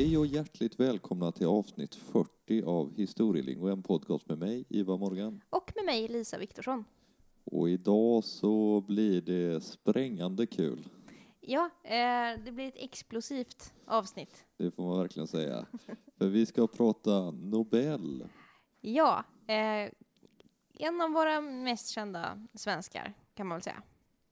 Hej och hjärtligt välkomna till avsnitt 40 av Historielingo, en podcast med mig, Ivar Morgan. Och med mig, Lisa Viktorsson. Och idag så blir det sprängande kul. Ja, eh, det blir ett explosivt avsnitt. Det får man verkligen säga. För vi ska prata Nobel. Ja, eh, en av våra mest kända svenskar kan man väl säga.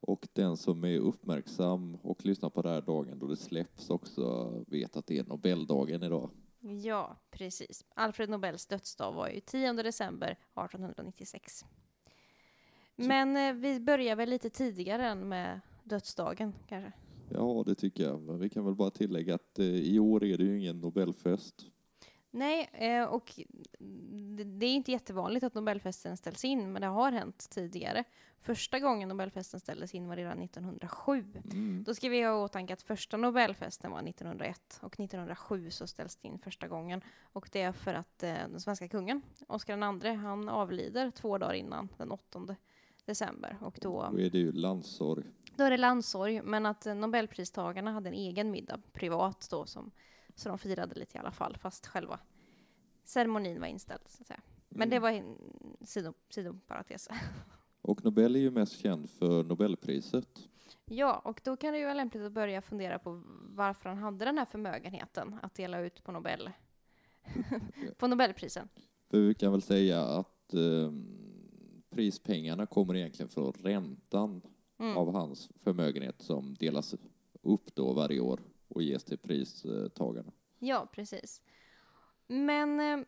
Och den som är uppmärksam och lyssnar på det här dagen då det släpps också vet att det är Nobeldagen idag. Ja, precis. Alfred Nobels dödsdag var ju 10 december 1896. Men eh, vi börjar väl lite tidigare än med dödsdagen kanske. Ja, det tycker jag. Men vi kan väl bara tillägga att eh, i år är det ju ingen Nobelfest. Nej, eh, och det är inte jättevanligt att Nobelfesten ställs in, men det har hänt tidigare. Första gången Nobelfesten ställdes in var redan 1907. Mm. Då ska vi ha i åtanke att första Nobelfesten var 1901 och 1907 så ställs det in första gången. Och det är för att eh, den svenska kungen, Oscar II, han avlider två dagar innan, den 8 december. Och då, Då är det ju landssorg. då är det landssorg, men att eh, Nobelpristagarna hade en egen middag, privat då, som, så de firade lite i alla fall, fast själva ceremonin var inställd, så att säga. Men det Mm. var en sido, sidoparentes. Och Nobel är ju mest känd för Nobelpriset. Ja, och då kan det ju vara lämpligt att börja fundera på varför han hade den här förmögenheten att dela ut på Nobel på Nobelprisen. För vi kan väl säga att eh, prispengarna kommer egentligen från räntan Mm. av hans förmögenhet som delas upp då varje år och ges till pristagarna. Ja, precis. Men eh,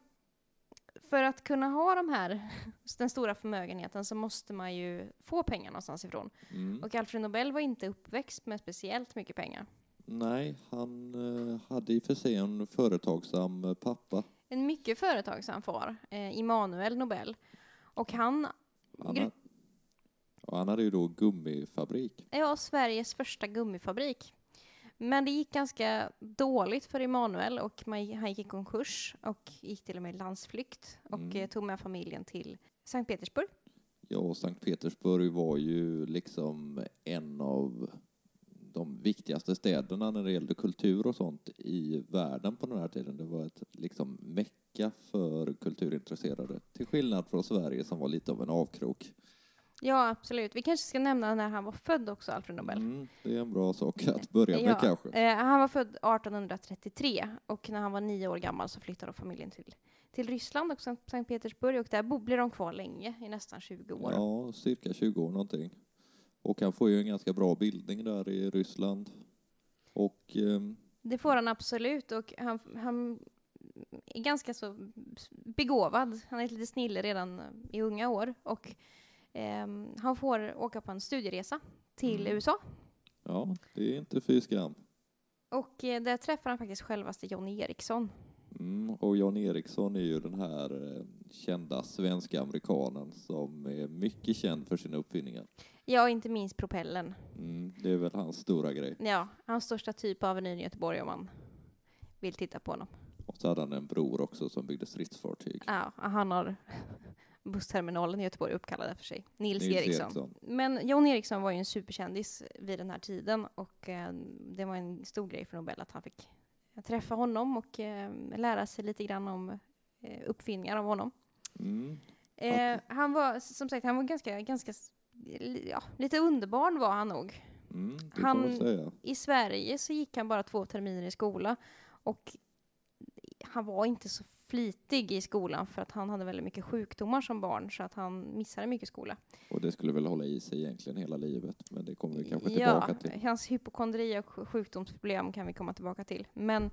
för att kunna ha de här, den stora förmögenheten så måste man ju få pengar någonstans ifrån. Mm. Och Alfred Nobel var inte uppväxt med speciellt mycket pengar. Nej, han eh, hade i och för sig en företagsam pappa. En mycket företagsam far, eh, Immanuel Nobel. Och han Han, ha, han hade ju då gummifabrik. Ja, Sveriges första gummifabrik. Men det gick ganska dåligt för Emanuel och man, han gick i konkurs och gick till och med i landsflykt och Mm. eh, tog med familjen till Sankt Petersburg. Ja, Sankt Petersburg var ju liksom en av de viktigaste städerna när det gällde kultur och sånt i världen på den här tiden. Det var ett liksom mecka för kulturintresserade. Till skillnad från Sverige som var lite av en avkrok. Ja, absolut. Vi kanske ska nämna när han var född också, Alfred Nobel. Mm, det är en bra sak att börja med Ja, kanske. eh, han var född 1833 och när han var nio år gammal så flyttade familjen till, till Ryssland och Sankt Petersburg och där blev de kvar länge, i nästan 20 år. Ja, cirka 20 år någonting. Och han får ju en ganska bra bildning där i Ryssland. Och ehm, Det får han absolut och han, han är ganska så begåvad. Han är lite snille redan i unga år och ehm, han får åka på en studieresa till Mm. USA. ja, det är inte fy skam. Och eh, där träffar han faktiskt självaste John Eriksson. Mm, och Jan Eriksson är ju den här eh, kända svenska amerikanen som är mycket känd för sina uppfinningar. Ja, inte minst propellen. Mm, det är väl hans stora grej. Ja, hans största typ av Avenyn i Göteborg om man vill titta på honom. Och så hade han en bror också som byggde stridsfartyg. Ja, han har bussterminalen i Göteborg uppkallad efter sig. Nils, Nils Eriksson. Eriksson. Men John Eriksson var ju en superkändis vid den här tiden och eh, det var en stor grej för Nobel att han fick träffa honom och eh, lära sig lite grann om eh, uppfinningar av honom. Mm, Eh, han var som sagt, han var ganska, ganska ja, lite underbarn var han nog. mm, Han-. I Sverige så gick han bara två terminer i skola och han var inte så flitig i skolan för att han hade väldigt mycket sjukdomar som barn så att han missade mycket skola. Och det skulle väl hålla i sig egentligen hela livet. Men det kommer vi kanske tillbaka ja, till. hans hypokondri och sj- sjukdomsproblem kan vi komma tillbaka till. Men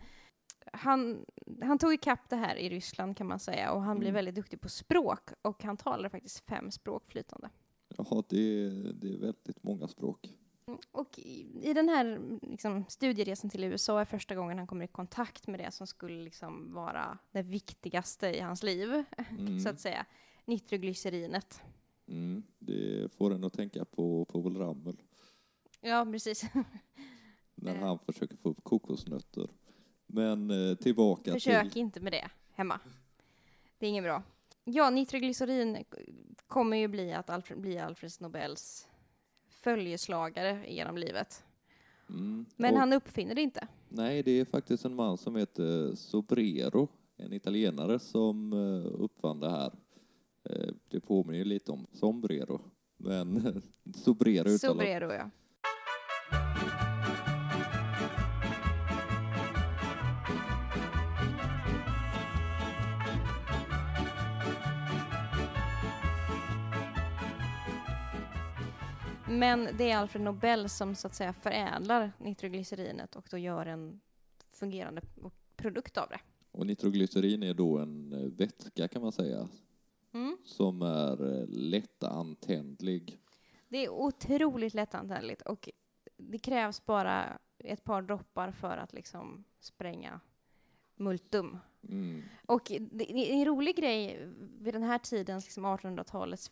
han, han tog ikapp det här i Ryssland kan man säga och han blev Mm. väldigt duktig på språk och han talade faktiskt fem språk flytande. Jaha, det det är väldigt många språk. Och i, i den här liksom, studieresan till USA är första gången han kommer i kontakt med det som skulle liksom, vara det viktigaste i hans liv, Mm, så att säga. Nitroglycerinet. mm, det får en att tänka på Povel Ramel. Ja, precis. När Eh. han försöker få upp kokosnötter. Men eh, tillbaka Försök till... inte med det hemma. Det är inget bra. Ja, nitroglycerin kommer ju bli att Alfred, bli Alfred Nobels följeslagare genom livet. Mm, Men han uppfinner det inte. Nej, det är faktiskt en man som heter Sobrero, en italienare som eh, uppfann det här. Eh, Det påminner lite om sombrero, men Sobrero uttalat. Sobrero, ja. Men det är Alfred Nobel som så att säga förädlar nitroglycerinet och då gör en fungerande produkt av det. Och nitroglycerin är då en eh, vätska kan man säga, Mm. som är eh, lättantändlig. Det är otroligt lättantändligt och det krävs bara ett par droppar för att liksom spränga multum. Mm. Och det det är en rolig grej vid den här tidens liksom 1800-talets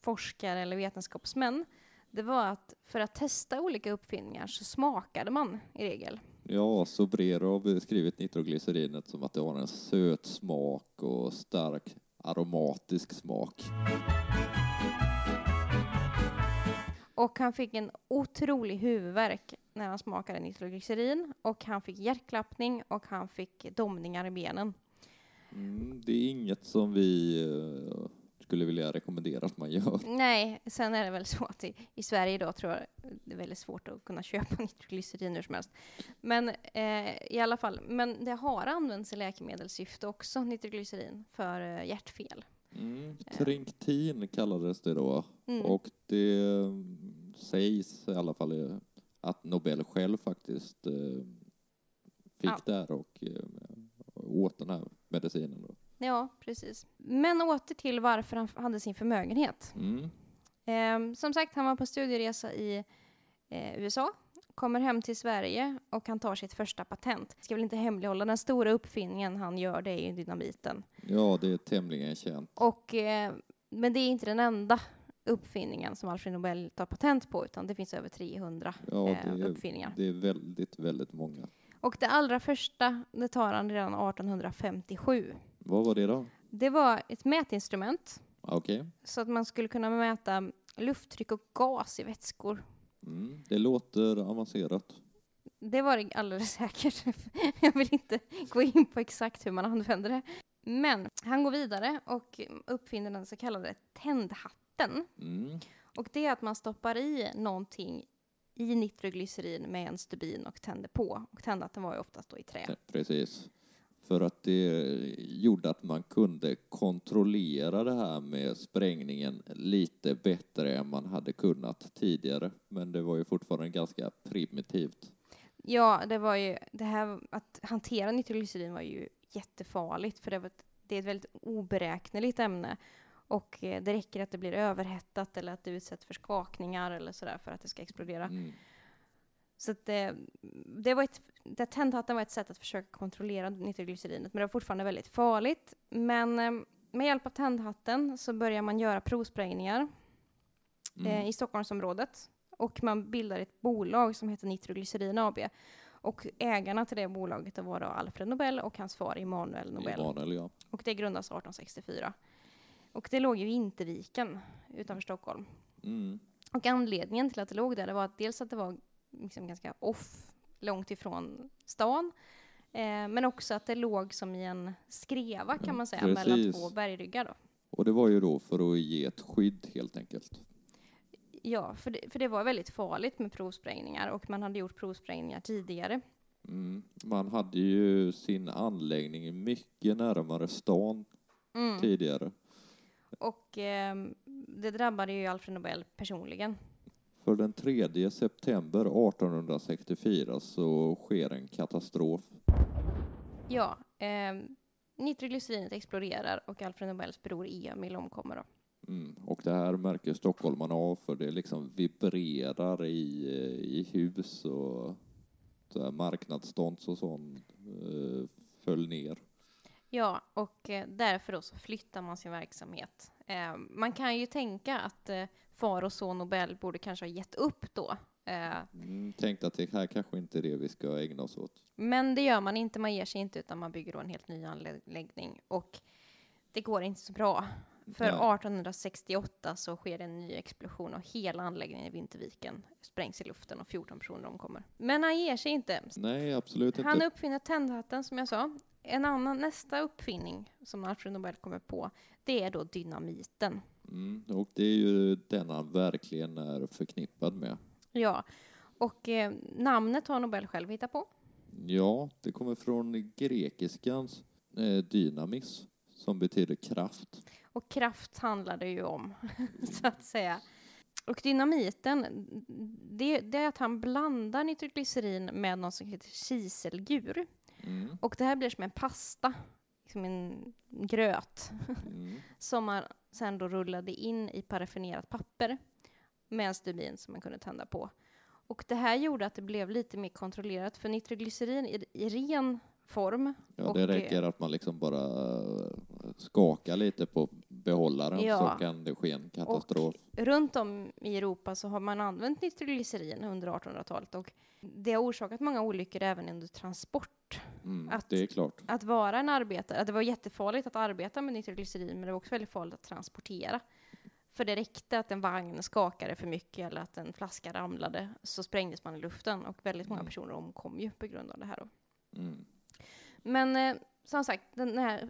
forskare eller vetenskapsmän, det var att för att testa olika uppfinningar så smakade man i regel. Ja, Sobrero har beskrivit nitroglycerinet som att det har en söt smak och stark aromatisk smak. Och han fick en otrolig huvudvärk när han smakade nitroglycerin och han fick hjärtklappning och han fick domningar i benen. Mm, det är inget som vi eh, skulle vilja rekommendera att man gör. Nej, sen är det väl så att i, i Sverige idag tror jag det är väldigt svårt att kunna köpa nitroglycerin hur som helst. Men eh, i alla fall, men det har använts i läkemedelssyfte också, nitroglycerin, för eh, hjärtfel. Mm, Trinktin kallades det då Mm. och det mm, sägs i alla fall eh, att Nobel själv faktiskt eh, fick Ja. det här och eh, åt den här medicinen. Ja, precis. Men åter till varför han hade sin förmögenhet. Mm. Eh, som sagt, han var på studieresa i eh, USA, kommer hem till Sverige och han tar sitt första patent. Ska väl inte hemlighålla, den stora uppfinningen han gör det är ju dynamiten. Ja, det är tämligen känt. Och, eh, men det är inte den enda uppfinningen som Alfred Nobel tar patent på, utan det finns över 300 Ja, eh, det är, uppfinningar. det är väldigt, väldigt många. Och det allra första, det tar han redan 1857. Vad var det då? Det var ett mätinstrument, Ah, Okej. så att man skulle kunna mäta lufttryck och gas i vätskor. Mm. Det låter avancerat. Det var det alldeles säkert. Jag vill inte gå in på exakt hur man använder det. Men han går vidare och uppfinner den så kallade tändhatten. Mm. Och det är att man stoppar i någonting i nitroglycerin med en stubin och tänder på. Och tändhatten var ju oftast då i trä. Precis. För att det gjorde att man kunde kontrollera det här med sprängningen lite bättre än man hade kunnat tidigare. Men det var ju fortfarande ganska primitivt. Ja, det var ju det här att hantera nitroglycerin var ju jättefarligt för det, var ett, det är ett väldigt oberäkneligt ämne och eh, det räcker att det blir överhettat eller att det utsätts för skakningar eller sådär för att det ska explodera. Mm. Så att det, det var ett, det tändhatten var ett sätt att försöka kontrollera nitroglycerinet, men det var fortfarande väldigt farligt. Men eh, med hjälp av tändhatten så börjar man göra provsprängningar eh, Mm. i Stockholmsområdet och man bildar ett bolag som heter Nitroglycerin AB. Och ägarna till det bolaget var då Alfred Nobel och hans far Immanuel Nobel. Emanuel, ja. Och det grundades 1864. Och det låg ju i Vinterviken utanför Stockholm. Mm. Och anledningen till att det låg där det var att dels att det var liksom ganska off, långt ifrån stan. Eh, men också att det låg som i en skreva kan man säga, mellan precis. två bergryggar. Då. Och det var ju då för att ge ett skydd helt enkelt. Ja, för det, för det var väldigt farligt med provsprängningar och man hade gjort provsprängningar tidigare. Mm. Man hade ju sin anläggning mycket närmare stan Mm. tidigare. Och ehm, det drabbade ju Alfred Nobel personligen. För den 3 september 1864 så sker en katastrof. Ja, ehm, nitroglycerinet exploderar och Alfred Nobels bror Emil omkommer då. Mm. Och det här märker stockholmarna av för det liksom vibrerar i, eh, i hus och så här marknadsstånds och sånt eh, föll ner. Ja, och eh, därför då så flyttar man sin verksamhet. Eh, man kan ju tänka att eh, far och son Nobel borde kanske ha gett upp då. Eh, Mm, tänkte att det här kanske inte är det vi ska ägna oss åt. men det gör man inte, man ger sig inte utan man bygger då en helt ny anläggning. Och det går inte så bra. För Nej. 1868 så sker en ny explosion och hela anläggningen i Vinterviken sprängs i luften och 14 personer omkommer. Men han ger sig inte. Nej, absolut inte. Han uppfinner tändhatten som jag sa. En annan, nästa uppfinning som Alfred Nobel kommer på, det är då dynamiten. Mm, och det är ju den han verkligen är förknippad med. Ja, och eh, namnet har Nobel själv hittat på. Ja, det kommer från grekiskans eh, dynamis, som betyder kraft. Och kraft handlar det ju om, så att säga. Och dynamiten, det, det är att han blandar nitroglycerin med något som heter kiselgur. Mm, Och det här blir som en pasta, liksom en gröt, mm, som man sen då rullade in i paraffinerat papper med en stubin som man kunde tända på. Och det här gjorde att det blev lite mer kontrollerat, för nitroglycerin i, i ren form, ja, det eh, räcker att man liksom bara eh, skakar lite på behållaren Ja. så kan det ske en katastrof. runt om i Europa så har man använt nitroglycerin under 1800-talet och det har orsakat många olyckor även under transport. Mm, att- det är klart. Att vara en arbetare, det var jättefarligt att arbeta med nitroglycerin men det var också väldigt farligt att transportera. För det räckte att en vagn skakade för mycket eller att en flaska ramlade så sprängdes man i luften och väldigt många Mm. personer omkom ju på grund av det här. Mm. Men eh, som sagt, den här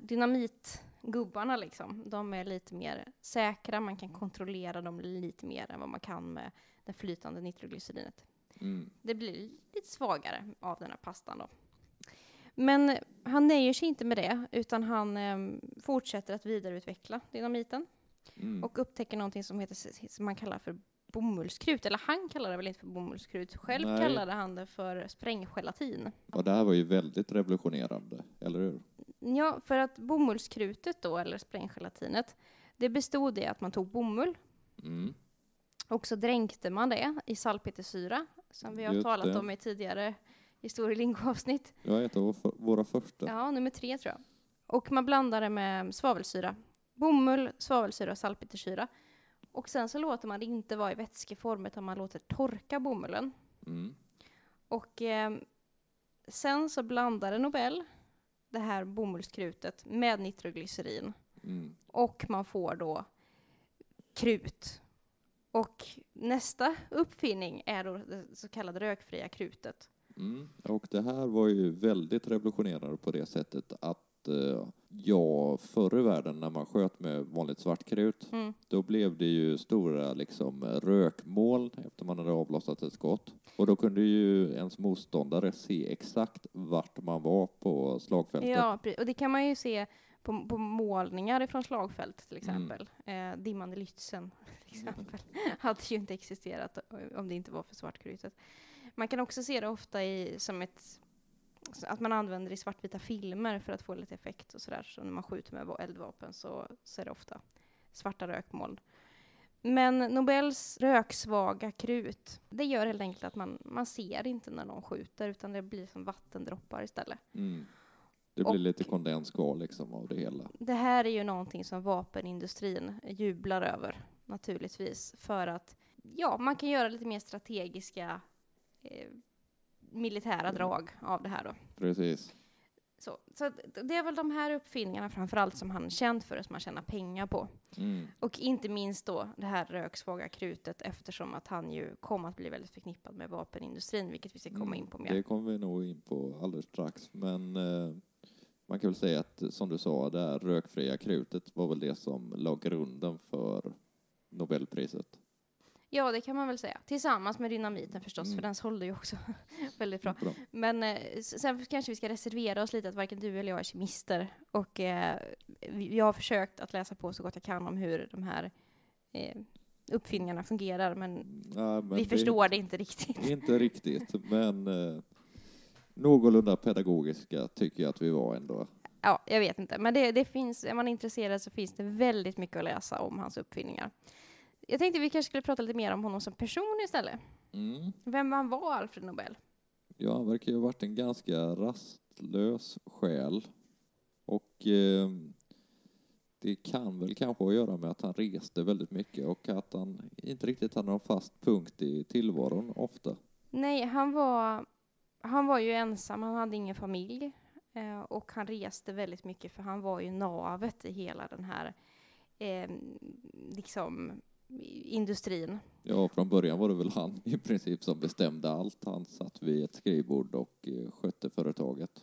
dynamitgubbarna liksom, de är lite mer säkra, man kan kontrollera dem lite mer än vad man kan med det flytande nitroglycerinet. Mm. Det blir lite svagare av den här pastan då. Men han nöjer sig inte med det, utan han eh, fortsätter att vidareutveckla dynamiten Mm. och upptäcker någonting som, heter, som man kallar för bomullskrut. Eller han kallar det väl inte för bomullskrut, själv Nej. kallade han det för spränggelatin. Och det här var ju väldigt revolutionerande, eller hur? Ja, för att bomullskrutet då, eller spränggelatinet, det bestod i att man tog bomull Mm. och så dränkte man det i salpetersyra, som vi har Just talat det. om i tidigare historielingo-avsnitt. Var ett av våra- första. Ja, nummer tre tror jag. Och man blandar det med svavelsyra. Bomull, svavelsyra och salpetersyra. Och sen så låter man det inte vara i vätskeform, utan man låter torka bomullen. Mm. Och eh, sen så blandade Nobel det här bomullskrutet med nitroglycerin. Mm. Och man får då krut. Och nästa uppfinning är då det så kallade rökfria krutet. Mm. Och det här var ju väldigt revolutionerande på det sättet att eh, ja, förr i världen när man sköt med vanligt svartkrut, Mm. då blev det ju stora liksom rökmoln efter man hade avlossat ett skott. Och då kunde ju ens motståndare se exakt vart man var på slagfältet. Ja, och det kan man ju se på, på målningar från slagfält till Mm. exempel. Eh, Dimman i Lützen till exempel hade ju inte existerat om det inte var för svartkrutet. Man kan också se det ofta i, som ett att man använder i svartvita filmer för att få lite effekt och sådär. Så när man skjuter med va- eldvapen så, så är det ofta svarta rökmoln. Men Nobels röksvaga krut, det gör helt enkelt att man, man ser inte när någon skjuter utan det blir som vattendroppar istället. Mm. Det blir Och- lite kondensgal liksom av det hela. Det här är ju någonting som vapenindustrin jublar över, naturligtvis, för att ja, man kan göra lite mer strategiska eh, militära Mm. drag av det här då. Precis. Så, så det är väl de här uppfinningarna framförallt som han är känd för som han tjänar pengar på. Mm. Och inte minst då det här röksvaga krutet eftersom att han ju kom att bli väldigt förknippad med vapenindustrin, vilket vi ska komma in på mer. Mm. Det kommer vi nog in på alldeles strax. Men eh, man kan väl säga att som du sa, det här rökfria krutet var väl det som la grunden för Nobelpriset. Ja, det kan man väl säga. Tillsammans med dynamiten förstås, Mm. för den sålde ju också väldigt bra. Bra. Men eh, sen kanske vi ska reservera oss lite att varken du eller jag är kemister. Och eh, vi- jag har försökt att läsa på så gott jag kan om hur de här eh, uppfinningarna fungerar, men, Ja, men vi det- förstår det inte riktigt. Inte riktigt, men eh, någorlunda pedagogiska tycker jag att vi var ändå. Ja, jag vet inte. Men det, det finns, är man intresserad så finns det väldigt mycket att läsa om hans uppfinningar. Jag tänkte vi kanske skulle prata lite mer om honom som person istället. Mm. Vem han var, Alfred Nobel? Ja, han verkar ju ha varit en ganska rastlös själ. Och eh, det kan väl kanske ha att göra med att han reste väldigt mycket och att han inte riktigt hade någon fast punkt i tillvaron ofta. Nej, han var, han var ju ensam, han hade ingen familj. Eh, och han reste väldigt mycket för han var ju navet i hela den här eh, liksom industrin. Ja, från början var det väl han i princip som bestämde allt. Han satt vid ett skrivbord och eh, skötte företaget.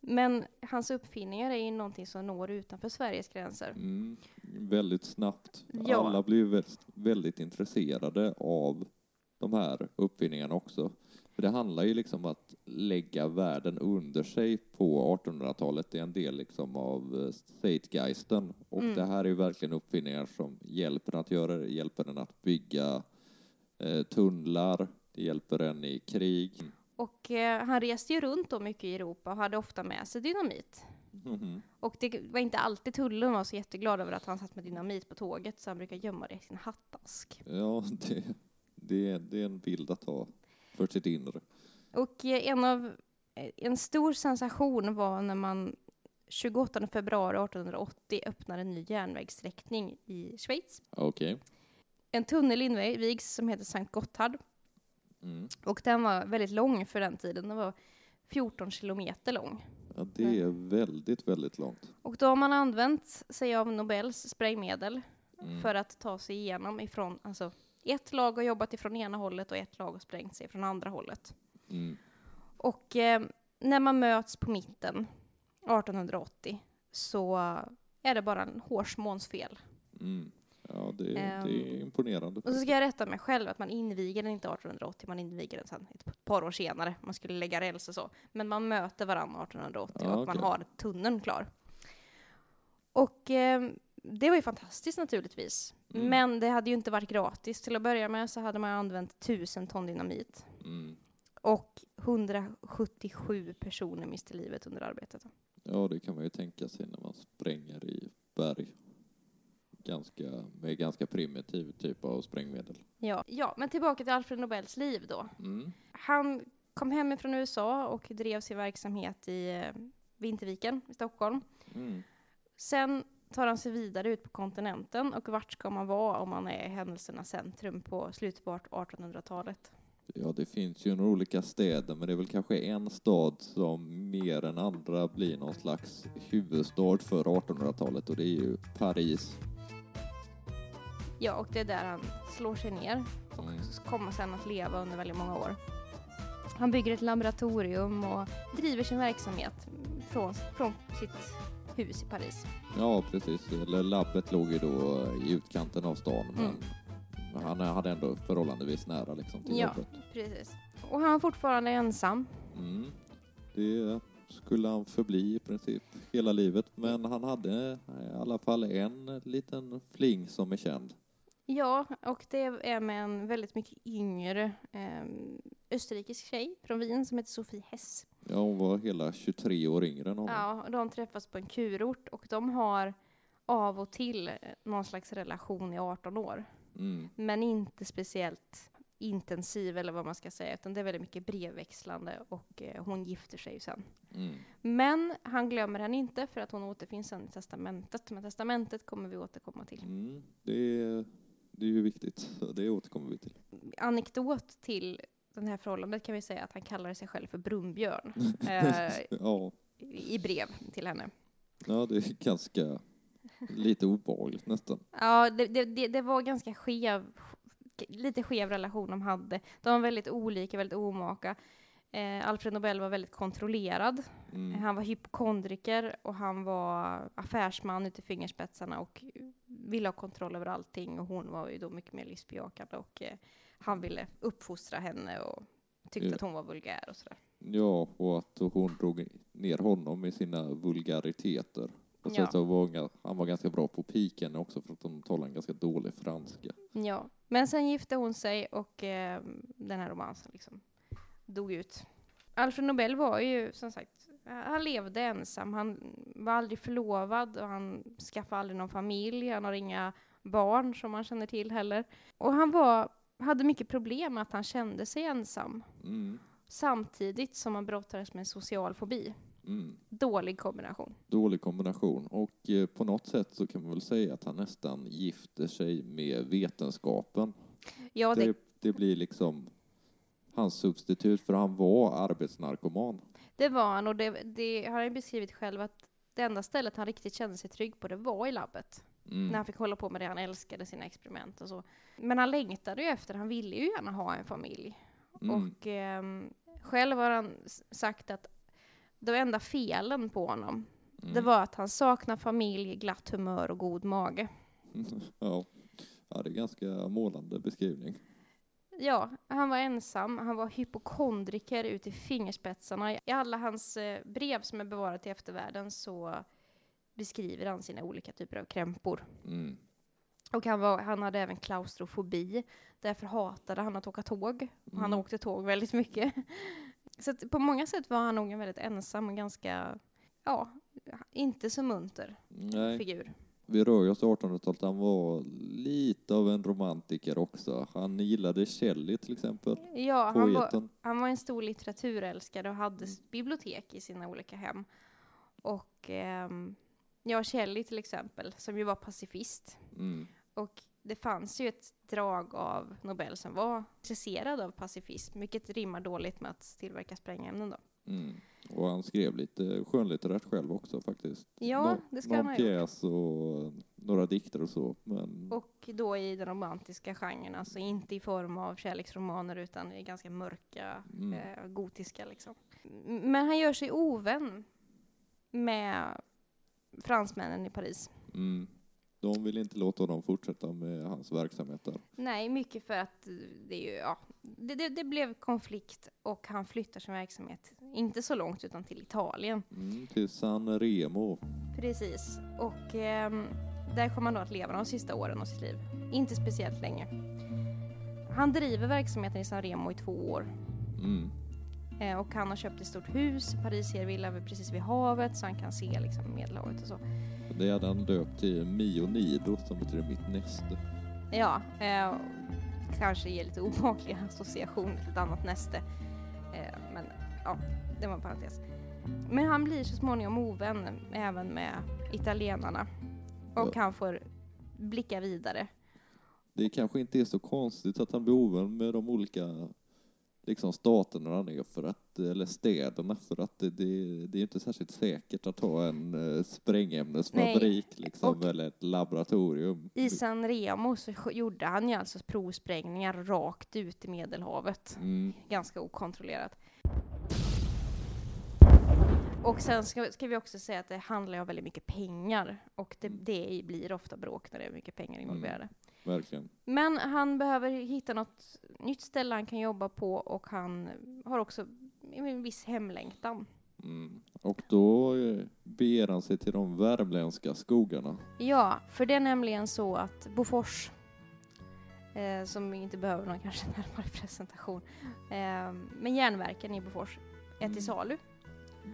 Men hans uppfinningar är ju någonting som når utanför Sveriges gränser. Mm, väldigt snabbt. Ja. Alla blev väldigt, väldigt intresserade av de här uppfinningarna också. För det handlar ju liksom om att lägga världen under sig på 1800-talet. Det är en del liksom av eh, Zeitgeisten. Och Mm. det här är ju verkligen uppfinningar som hjälper en att göra det. hjälper en att bygga eh, tunnlar, det hjälper en i krig. Och eh, han reste ju runt då mycket i Europa och hade ofta med sig dynamit. Mhm. Och det var inte alltid tullen var så jätteglad över att han satt med dynamit på tåget så han brukar gömma det i sin hattask. Ja, det, det, det är en bild att ha för sitt inre. Och eh, en av eh, en stor sensation var när man 28 februari 1880 öppnade en ny järnvägssträckning i Schweiz. Okej. En tunnel invigs som heter Sankt Gotthard Mm. och den var väldigt lång för den tiden. Den var 14 kilometer lång. Ja, det är väldigt, väldigt långt. Och då har man använt sig av Nobels sprängmedel Mm. för att ta sig igenom ifrån, alltså ett lag har jobbat ifrån ena hållet och ett lag har sprängt sig från andra hållet. Mm. Och eh, när man möts på mitten 1880 så är det bara en hårsmåns fel. Mm. Ja, det, det Ehm, är imponerande. Och så ska jag rätta mig själv att man inviger den inte 1880, man inviger den sen ett par år senare. Man skulle lägga räls och så. Men man möter varandra 1880 Ja, och man okej. har tunneln klar. Och eh, det var ju fantastiskt naturligtvis. Mm. Men det hade ju inte varit gratis. Till att börja med så hade man använt tusen ton dynamit. Mm. Och 177 personer miste livet under arbetet. Ja, det kan man ju tänka sig när man spränger i berg. Ganska, med ganska primitiv typ av sprängmedel. Ja. ja, men tillbaka till Alfred Nobels liv då. Mm. Han kom hem från USA och drev sin verksamhet i eh, Vinterviken i Stockholm. Mm. Sen tar han sig vidare ut på kontinenten och vart ska man vara om man är i händelsernas centrum på slutet på 1800-talet? Ja, det finns ju några olika städer, men det är väl kanske en stad som mer än andra blir någon slags huvudstad för 1800-talet och det är ju Paris. Ja, och det är där han slår sig ner och Mm. kommer sen att leva under väldigt många år. Han bygger ett laboratorium och driver sin verksamhet från, från sitt hus i Paris. Ja, precis. Eller labbet låg ju då i utkanten av stan, men Mm. han hade ändå förhållandevis nära liksom till Ja. jobbet. Precis. Och han är fortfarande ensam. Mm. Det skulle han förbli i princip hela livet, men han hade i alla fall en liten fling som är känd. Ja, och det är med en väldigt mycket yngre eh, österrikisk tjej från Wien som heter Sofie Hess. Ja, hon var hela 23 år yngre än honom. Ja, och de träffas på en kurort och de har av och till eh, någon slags relation i 18 år. Mm. Men inte speciellt intensiv eller vad man ska säga, utan det är väldigt mycket brevväxlande och eh, hon gifter sig sen. Mm. Men han glömmer henne inte för att hon återfinns sen i testamentet. Men testamentet kommer vi återkomma till. Mm. Det, är, det är ju viktigt, så det återkommer vi till. Anekdot till det här förhållandet kan vi säga att han kallar sig själv för Brunnbjörn eh, Ja, i brev till henne. ja, det är ganska lite obehagligt nästan. Ja, det, det, det, det var ganska skev, lite skev relation de hade. De var väldigt olika, väldigt omaka. Eh, Alfred Nobel var väldigt kontrollerad. Mm. Han var hypokondriker och han var affärsman ut i fingerspetsarna och ville ha kontroll över allting. Och hon var ju då mycket mer livsbejakande och eh, han ville uppfostra henne och tyckte Ja. att hon var vulgär och sådär. Ja, och att hon drog ner honom med sina vulgariteter. Och sen Ja. så var han, var ganska bra på piken också för att de talade en ganska dålig franska. Ja, men sen gifte hon sig och eh, den här romansen liksom dog ut. Alfred Nobel var ju som sagt, han levde ensam. Han var aldrig förlovad och han skaffade aldrig någon familj. Han har inga barn som man känner till heller. Och han var, hade mycket problem med att han kände sig ensam. Mm. Samtidigt som han brottades med social fobi. Mm. Dålig kombination. Dålig kombination. Och eh, på något sätt så kan man väl säga att han nästan gifter sig med vetenskapen. Ja, det, Det, det blir liksom hans substitut, för han var arbetsnarkoman. Det var han och det, det har han beskrivit själv att det enda stället han riktigt kände sig trygg på det var i labbet. Mm. När han fick hålla på med det han älskade, sina experiment och så. Men han längtade ju efter, han ville ju gärna ha en familj. Mm. Och ehm, själv har han sagt att de enda felen på honom, det Mm. var att han saknar familj, glatt humör och god mage. ja. ja, det är ganska målande beskrivning. Ja, han var ensam, han var hypokondriker ut i fingerspetsarna. I alla hans eh, brev som är bevarade till eftervärlden så beskriver han sina olika typer av krämpor. Mm. Och han, var, han hade även klaustrofobi, därför hatade han att åka tåg. Och Han Mm. åkte tåg väldigt mycket. Så på många sätt var han nog en väldigt ensam och ganska, ja, inte så munter Nej, figur. Vi rör oss 1800-talet. Han var lite av en romantiker också. Han gillade Shelley till exempel, Ja, han var. Han var en stor litteraturälskare och hade Mm. bibliotek i sina olika hem. Och ehm, ja, Shelley till exempel, som ju var pacifist. Mm. Och det fanns ju ett drag av Nobel som var intresserad av pacifism, vilket rimmar dåligt med att tillverka sprängämnen då. Mm. Och han skrev lite skönlitterärt själv också faktiskt. Ja, Nå- det ska någon han ha pjäs och några dikter och så. Men Och då i den romantiska genren, alltså inte i form av kärleksromaner utan i ganska mörka, Mm. eh, gotiska liksom. Men han gör sig ovän med fransmännen i Paris. mm, de vill inte låta honom fortsätta med hans verksamhet där. Nej, mycket för att det är ju, ja, det, det, det blev konflikt och han flyttar sin verksamhet, inte så långt utan till Italien. Mm, till San Remo. Precis. Och ehm, där kommer han då att leva de sista åren av sitt liv. Inte speciellt länge. Han driver verksamheten i San Remo i två år. Mm. Eh, och han har köpt ett stort hus, Parisiervilla precis vid havet, så han kan se liksom Medelhavet och så. Det hade han döpt till Mio Nido som betyder mitt näste. Ja, eh, kanske ger lite obehagliga associationer till ett annat näste. Ja, det var en parentes. Men han blir så småningom ovän även med italienarna. Och Ja. han får blicka vidare. Det kanske inte är så konstigt att han blir ovän med de olika liksom staterna han är för att, eller städerna för att det, det, det är inte särskilt säkert att ha en eh, sprängämnesfabrik liksom, och- eller ett laboratorium. I San Remo så gjorde han ju alltså provsprängningar rakt ut i Medelhavet. Mm, Ganska okontrollerat. Och sen ska, ska vi också säga att det handlar om väldigt mycket pengar. Och det, det blir ofta bråk när det är mycket pengar involverade. verkligen. Men han behöver hitta något nytt ställe han kan jobba på och han har också en viss hemlängtan. Mm. Och då eh, beger han sig till de värmländska skogarna. Ja, för det är nämligen så att Bofors, eh, som inte behöver någon kanske närmare presentation, eh, men järnverken i Bofors är Mm. till salu.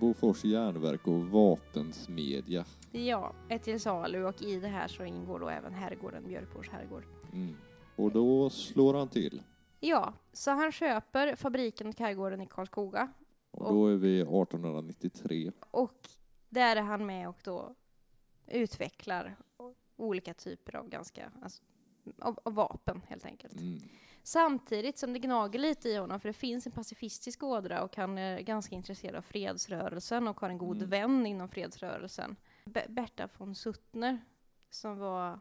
Bofors järnverk och vapensmedja. Ja, är till salu och i det här så ingår då även herrgården, Björkborns herrgård. Mm. Och då slår han till. Ja, så han köper fabriken och herrgården i Karlskoga Och då är vi 1893. och där är han med och då utvecklar olika typer av ganska, alltså, av, av vapen helt enkelt. Mm. Samtidigt som det gnager lite i honom, för det finns en pacifistisk ådra och han är ganska intresserad av fredsrörelsen och har en god Mm. vän inom fredsrörelsen. Be- Berta von Suttner, som var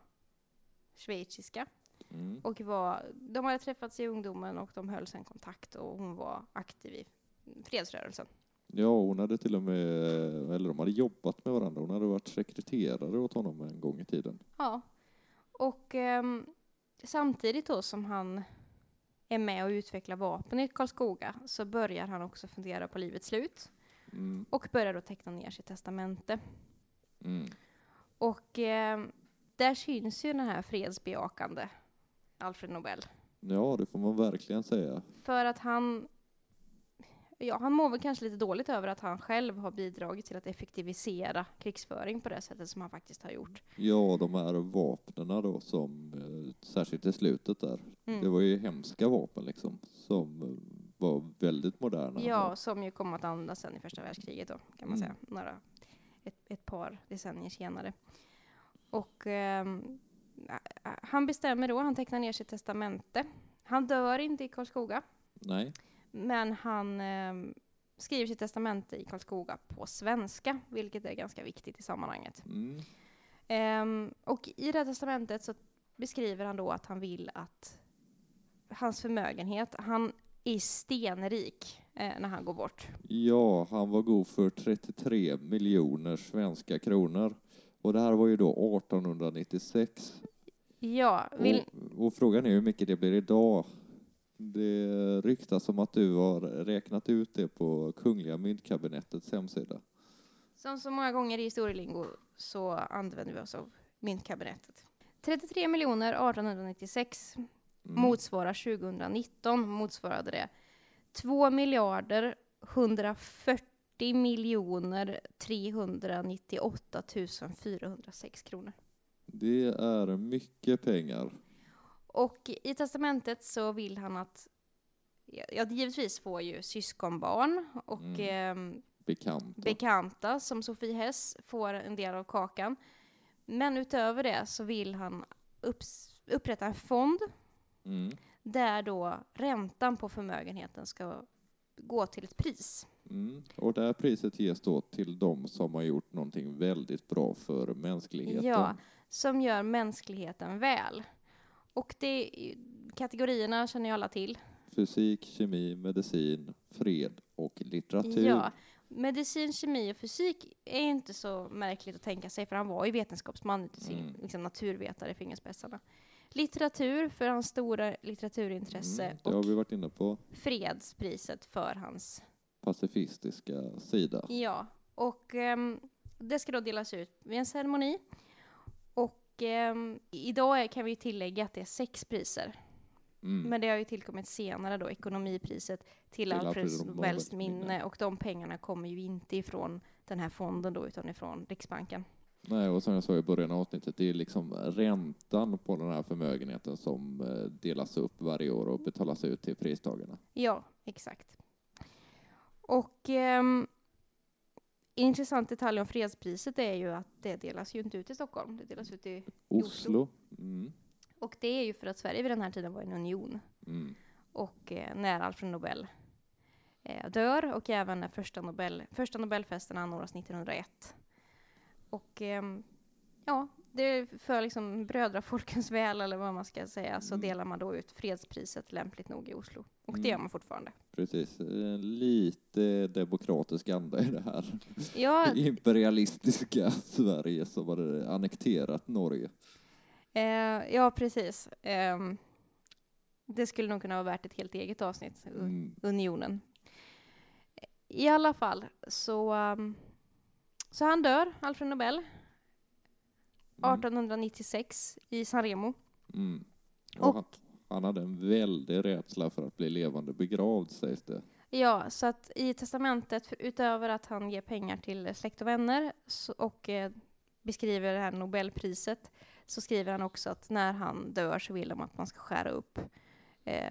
schweiziska. Mm. Och var, de hade träffats i ungdomen och de höll sen kontakt och hon var aktiv i fredsrörelsen. Ja, hon hade till och med, eller de hade jobbat med varandra. Hon hade varit sekreterare åt honom en gång i tiden. Ja. Och ehm, samtidigt då som han är med och utvecklar vapen i Karlskoga så börjar han också fundera på livets slut Mm. och börjar då teckna ner sitt testamente. Mm. Och ehm, där syns ju den här fredsbejakande Alfred Nobel. Ja, det får man verkligen säga. För att han, ja, han mår väl kanske lite dåligt över att han själv har bidragit till att effektivisera krigsföring på det sättet som han faktiskt har gjort. Ja, de här vapnena då som, eh, särskilt i slutet där, Mm. det var ju hemska vapen liksom, som eh, var väldigt moderna. Ja, som ju kom att användas sen i första världskriget då, kan man Mm. säga. Några, ett, ett par decennier senare. Och ä- han bestämmer då, han tecknar ner sitt testamente. Han dör inte i Karlskoga, Nej. Men han ehm, skriver sitt testamente i Karlskoga på svenska, vilket är ganska viktigt i sammanhanget. Mm. Ehm, och i det här testamentet så beskriver han då att han vill att hans förmögenhet, han är stenrik eh, när han går bort. Ja, han var god för 33 miljoner svenska kronor. Och det här var ju då 1896. Ja, vill, Och, och frågan är hur mycket det blir idag. Det ryktas om att du har räknat ut det på Kungliga myntkabinetets hemsida. som så många gånger i historielingo så använder vi oss av myntkabinettet. 33 miljoner 1896 Mm. motsvarar 2019 motsvarade det 2 miljarder 140 miljoner 398 406 kronor. Det är mycket pengar. Och i testamentet så vill han att, ja, givetvis får ju syskonbarn och Mm. ehm, Bekanta. bekanta som Sofie Hess får en del av kakan. Men utöver det så vill han upps- upprätta en fond Mm. där då räntan på förmögenheten ska gå till ett pris. Mm. Och det här priset ges då till de som har gjort någonting väldigt bra för mänskligheten. Ja, som gör mänskligheten väl. Och det, kategorierna känner ju alla till. Fysik, kemi, medicin, fred och litteratur. Ja, medicin, kemi och fysik är inte så märkligt att tänka sig, för han var ju vetenskapsman sin Mm. liksom, naturvetare i fingerspetsarna. Litteratur för hans stora litteraturintresse Mm, det har vi varit inne på. fredspriset för hans... Pacifistiska sida. Ja, och ehm, det ska då delas ut vid en ceremoni. Ehm, idag kan vi tillägga att det är sex priser. Mm. Men det har ju tillkommit senare då, ekonomipriset till, Alfred Nobels minne. Och de pengarna kommer ju inte ifrån den här fonden då, utan ifrån Riksbanken. Nej, och som jag sa i början av avsnittet, det är liksom räntan på den här förmögenheten som eh, delas upp varje år och betalas ut till pristagarna. Ja, exakt. Och ehm, intressant detalj om fredspriset är ju att det delas ju inte ut i Stockholm, det delas ut i... Oslo. Mm. Och det är ju för att Sverige vid den här tiden var en union. Mm. Och eh, när Alfred Nobel eh, dör och även när första, Nobel, första Nobelfesten anordnas 1901. Och ehm, ja, det är för liksom brödrafolkens väl eller vad man ska säga så Mm. delar man då ut fredspriset lämpligt nog i Oslo. Och det Mm. gör man fortfarande. Precis, En lite demokratisk anda i det här Ja, imperialistiska Sverige som hade annekterat Norge. eh, ja precis. Ehm, det skulle nog kunna vara värt ett helt eget avsnitt, Mm. unionen. I alla fall så, um, så han dör, Alfred Nobel, Mm. 1896 i San Remo. Mm. Och- han, hade en väldig rädsla för att bli levande begravd sägs det. Ja, så att i testamentet, för, utöver att han ger pengar till släkt och vänner så, och eh, beskriver det här Nobelpriset, så skriver han också att när han dör så vill de att man ska skära upp eh,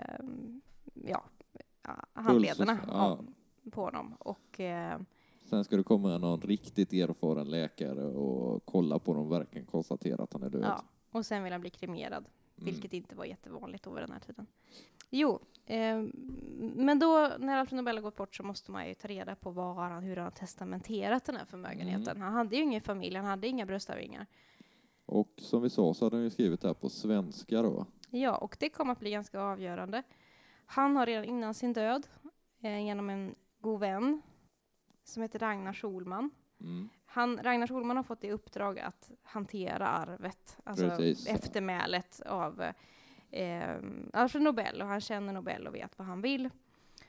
ja, handlederna ja. av, på honom. Och eh, Sen ska det komma någon riktigt erfaren läkare och kolla på honom och verkligen konstatera att han är död. Ja, och sen vill han bli kremerad. Vilket inte var jättevanligt över den här tiden. Jo, eh, men då när Alfred Nobel har gått bort så måste man ju ta reda på vad har han, hur har han testamenterat den här förmögenheten. Mm. Han hade ju ingen familj, han hade inga bröstarvingar. Och som vi sa så hade han ju skrivit det här på svenska då. Ja, och det kommer att bli ganska avgörande. Han har redan innan sin död, eh, genom en god vän som heter Ragnar Schulman, Mm. Han, Ragnar Schulman har fått i uppdrag att hantera arvet, alltså Precis. eftermälet av eh, Alfred Nobel och han känner Nobel och vet vad han vill.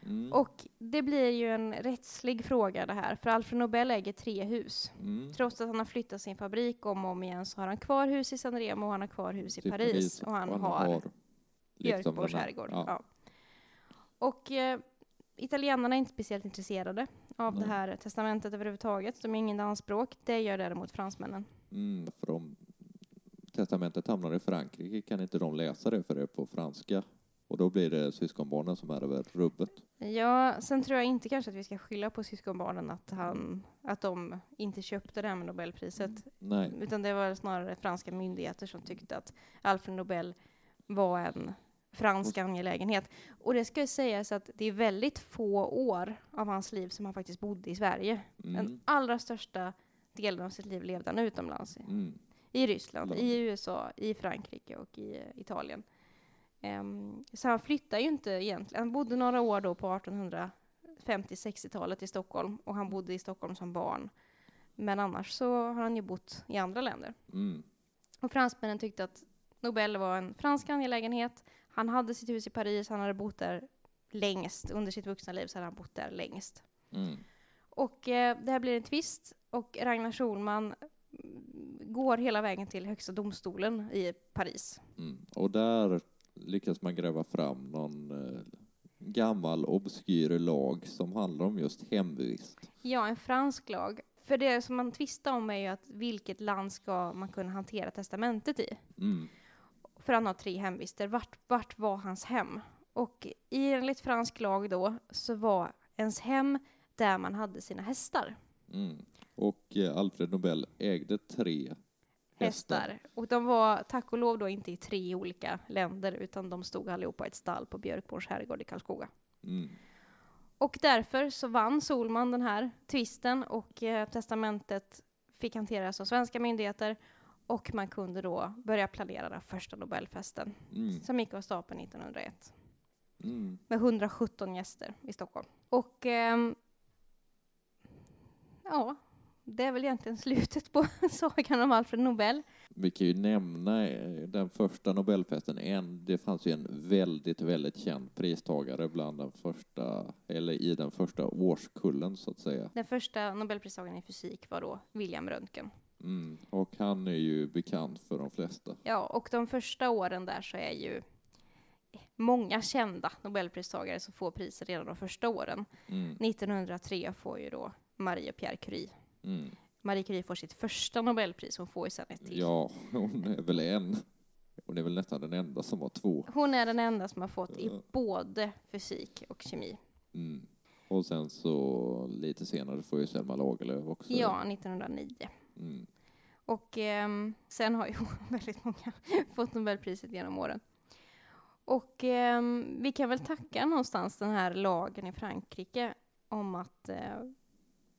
Mm. Och det blir ju en rättslig fråga det här, för Alfred Nobel äger tre hus. Mm. Trots att han har flyttat sin fabrik om och om igen så har han kvar hus i San Remo och han har kvar hus i Till Paris, och han har liksom Björkborgs herrgård. Ja. Ja. Och eh, italienarna är inte speciellt intresserade av det här testamentet överhuvudtaget. De är ingen dansspråk. Det gör däremot fransmännen. Mm, för om testamentet hamnar i Frankrike kan inte de läsa det för det är på franska. Och då blir det syskonbarnen som är över rubbet. Ja, sen tror jag inte kanske att vi ska skylla på syskonbarnen att, han, att de inte köpte det här med Nobelpriset. Nej. Utan det var snarare franska myndigheter som tyckte att Alfred Nobel var en fransk angelägenhet. Och det ska sägas att det är väldigt få år av hans liv som han faktiskt bodde i Sverige. Mm. Den allra största delen av sitt liv levde han utomlands. Mm. I Ryssland, Land. i USA, i Frankrike och i eh, Italien. Ehm, så han flyttade ju inte egentligen. Han bodde några år då på 1850-60-talet i Stockholm och han bodde i Stockholm som barn. Men annars så har han ju bott i andra länder. Mm. Och fransmännen tyckte att Nobel var en fransk angelägenhet. Han hade sitt hus i Paris, han hade bott där längst. Under sitt vuxna liv så hade han bott där längst. Mm. Och eh, det här blir en tvist och Ragnar Schulman går hela vägen till Högsta domstolen i Paris. Mm. Och där lyckas man gräva fram någon eh, gammal obskyr lag som handlar om just hemvist. Ja, en fransk lag. För det som man tvistar om är ju att vilket land ska man kunna hantera testamentet i? Mm. För han har tre hemvister. Vart, vart var hans hem? Och i enligt fransk lag då så var ens hem där man hade sina hästar. Mm. Och eh, Alfred Nobel ägde tre hästar. Hästar. Och de var tack och lov då inte i tre olika länder utan de stod allihopa i ett stall på Björkborns herrgård i Karlskoga. Mm. Och därför så vann Solman den här tvisten och eh, testamentet fick hanteras av svenska myndigheter och man kunde då börja planera den första Nobelfesten Mm. som gick av stapeln 1901 Mm. med 117 gäster i Stockholm. Och ehm, ja, det är väl egentligen slutet på sagan om Alfred Nobel. Vi kan ju nämna eh, den första Nobelfesten. En, det fanns ju en väldigt, väldigt känd pristagare bland den första, eller i den första årskullen så att säga. Den första Nobelpristagaren i fysik var då William Röntgen. Mm. Och han är ju bekant för de flesta. Ja, och de första åren där så är ju många kända Nobelpristagare som får priser redan de första åren. Mm. 1903 får ju då Marie och Pierre Curie. Mm. Marie Curie får sitt första Nobelpris, hon får ju sen ett till. Ja, hon är väl en. Hon är väl nästan den enda som har två. Hon är den enda som har fått i både fysik och kemi. Mm. Och sen så lite senare får ju Selma Lagerlöf också. Ja, 1909. Mm. Och ehm, sen har ju väldigt många fått Nobelpriset genom åren. Och ehm, vi kan väl tacka någonstans den här lagen i Frankrike om att eh,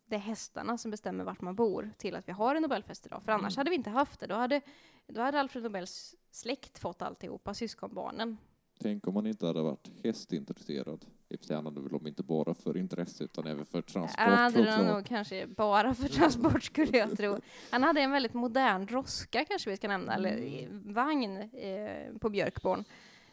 det är hästarna som bestämmer vart man bor till att vi har en Nobelfest idag. För annars Mm. hade vi inte haft det. Då hade, då hade Alfred Nobels släkt fått alltihopa, syskonbarnen. Tänk om man inte hade varit hästintresserad. I och för sig väl om inte bara för intresse utan även för transport. Han hade nog kanske bara för transport skulle jag tro. Han hade en väldigt modern droska kanske vi ska nämna, eller eh, vagn eh, på Björkborn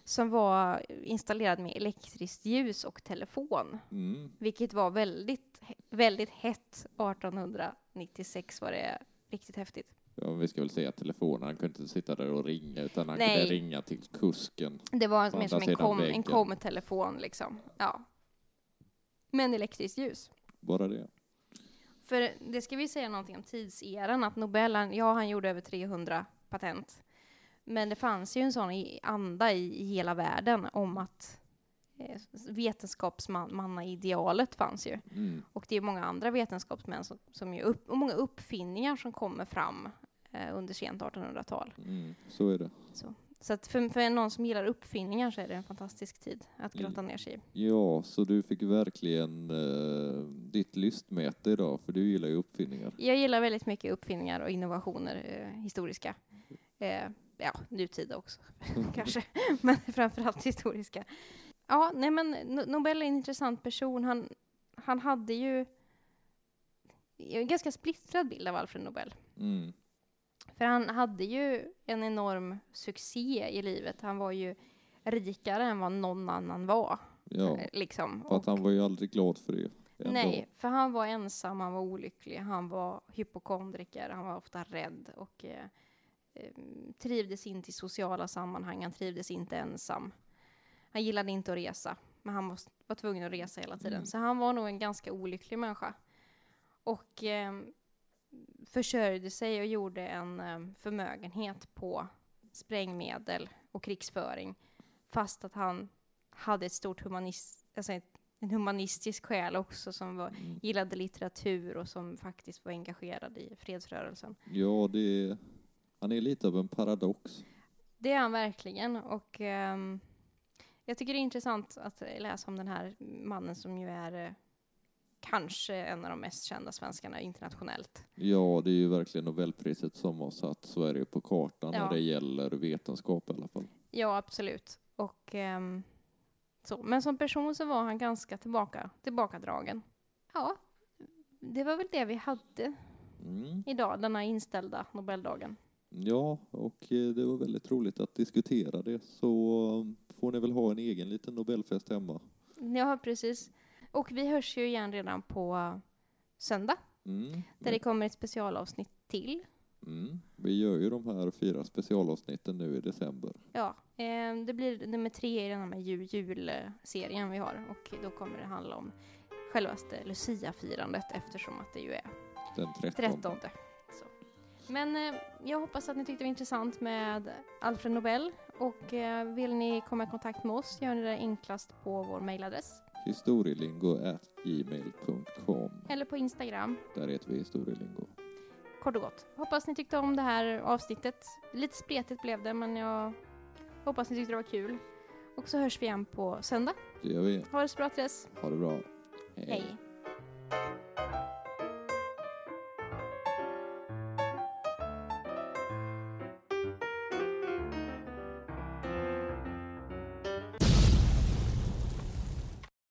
som var installerad med elektriskt ljus och telefon, Mm. vilket var väldigt, väldigt hett 1896 var det riktigt häftigt. Ja, vi ska väl säga telefonen. Han kunde inte sitta där och ringa utan han Nej. kunde ringa till kusken. Det var mer som en, kom, en kom-telefon liksom. Ja. Men elektriskt ljus. Bara det. För det ska vi säga någonting om tidseran, att Nobel, han- ja han gjorde över 300 patent. Men det fanns ju en sån anda i, i hela världen om att eh, vetenskapsmannaidealet fanns ju. Mm. Och det är många andra vetenskapsmän som, som ju upp, och många uppfinningar som kommer fram under sent 1800-tal. Mm. Så är det. Så att för, för någon som gillar uppfinningar så är det en fantastisk tid att Mm. grotta ner sig i. Ja, så du fick verkligen eh, ditt lystmäte idag, för du gillar ju uppfinningar. Jag gillar väldigt mycket uppfinningar och innovationer, eh, historiska. Eh, ja, nutida också kanske, men framförallt historiska. Ja, nej men No- Nobel är en intressant person. Han, han hade ju en ganska splittrad bild av Alfred Nobel. Mm. För han hade ju en enorm succé i livet. Han var ju rikare än vad någon annan var. Ja, eh, Liksom. för att han var ju aldrig glad för det. ändå. Nej, för han var ensam, han var olycklig, han var hypokondriker, han var ofta rädd och eh, eh, trivdes inte i sociala sammanhang, han trivdes inte ensam. Han gillade inte att resa, men han var, var tvungen att resa hela tiden. Mm. Så han var nog en ganska olycklig människa. Och eh, försörjde sig och gjorde en eh, förmögenhet på sprängmedel och krigsföring. Fast att han hade ett stort humanist, alltså ett, en humanistisk själ också som var, Mm. gillade litteratur och som faktiskt var engagerad i fredsrörelsen. Ja, det han är lite av en paradox. Det är han verkligen och ehm, Jag tycker det är intressant att läsa om den här mannen som ju är eh, kanske en av de mest kända svenskarna internationellt. Ja, det är ju verkligen Nobelpriset som har satt Sverige på kartan Ja. när det gäller vetenskap i alla fall. Ja, absolut. Och, ehm, så. Men som person så var han ganska tillbaka, tillbakadragen. Ja, det var väl det vi hade Mm. idag, denna inställda Nobeldagen. Ja, och eh, det var väldigt roligt att diskutera det. Så eh, får ni väl ha en egen liten Nobelfest hemma. Ja, precis. Och vi hörs ju igen redan på söndag, Mm. där det kommer ett specialavsnitt till. Mm. Vi gör ju de här fyra specialavsnitten nu i december. Ja, eh, det blir nummer tre i den här jul, julserien vi har. Och då kommer det handla om självaste Lucia-firandet eftersom att det ju är Den 13. 13. Så. Men eh, jag hoppas att ni tyckte det var intressant med Alfred Nobel. Och eh, vill ni komma i kontakt med oss gör ni det enklast på vår mailadress. Historielingo.gmail.com Eller på Instagram. Där heter vi Historielingo. Kort och gott. Hoppas ni tyckte om det här avsnittet. Lite spretigt blev det men jag hoppas ni tyckte det var kul. Och så hörs vi igen på söndag. Det gör vi. Ha det så bra till dess. Ha det bra. Hej.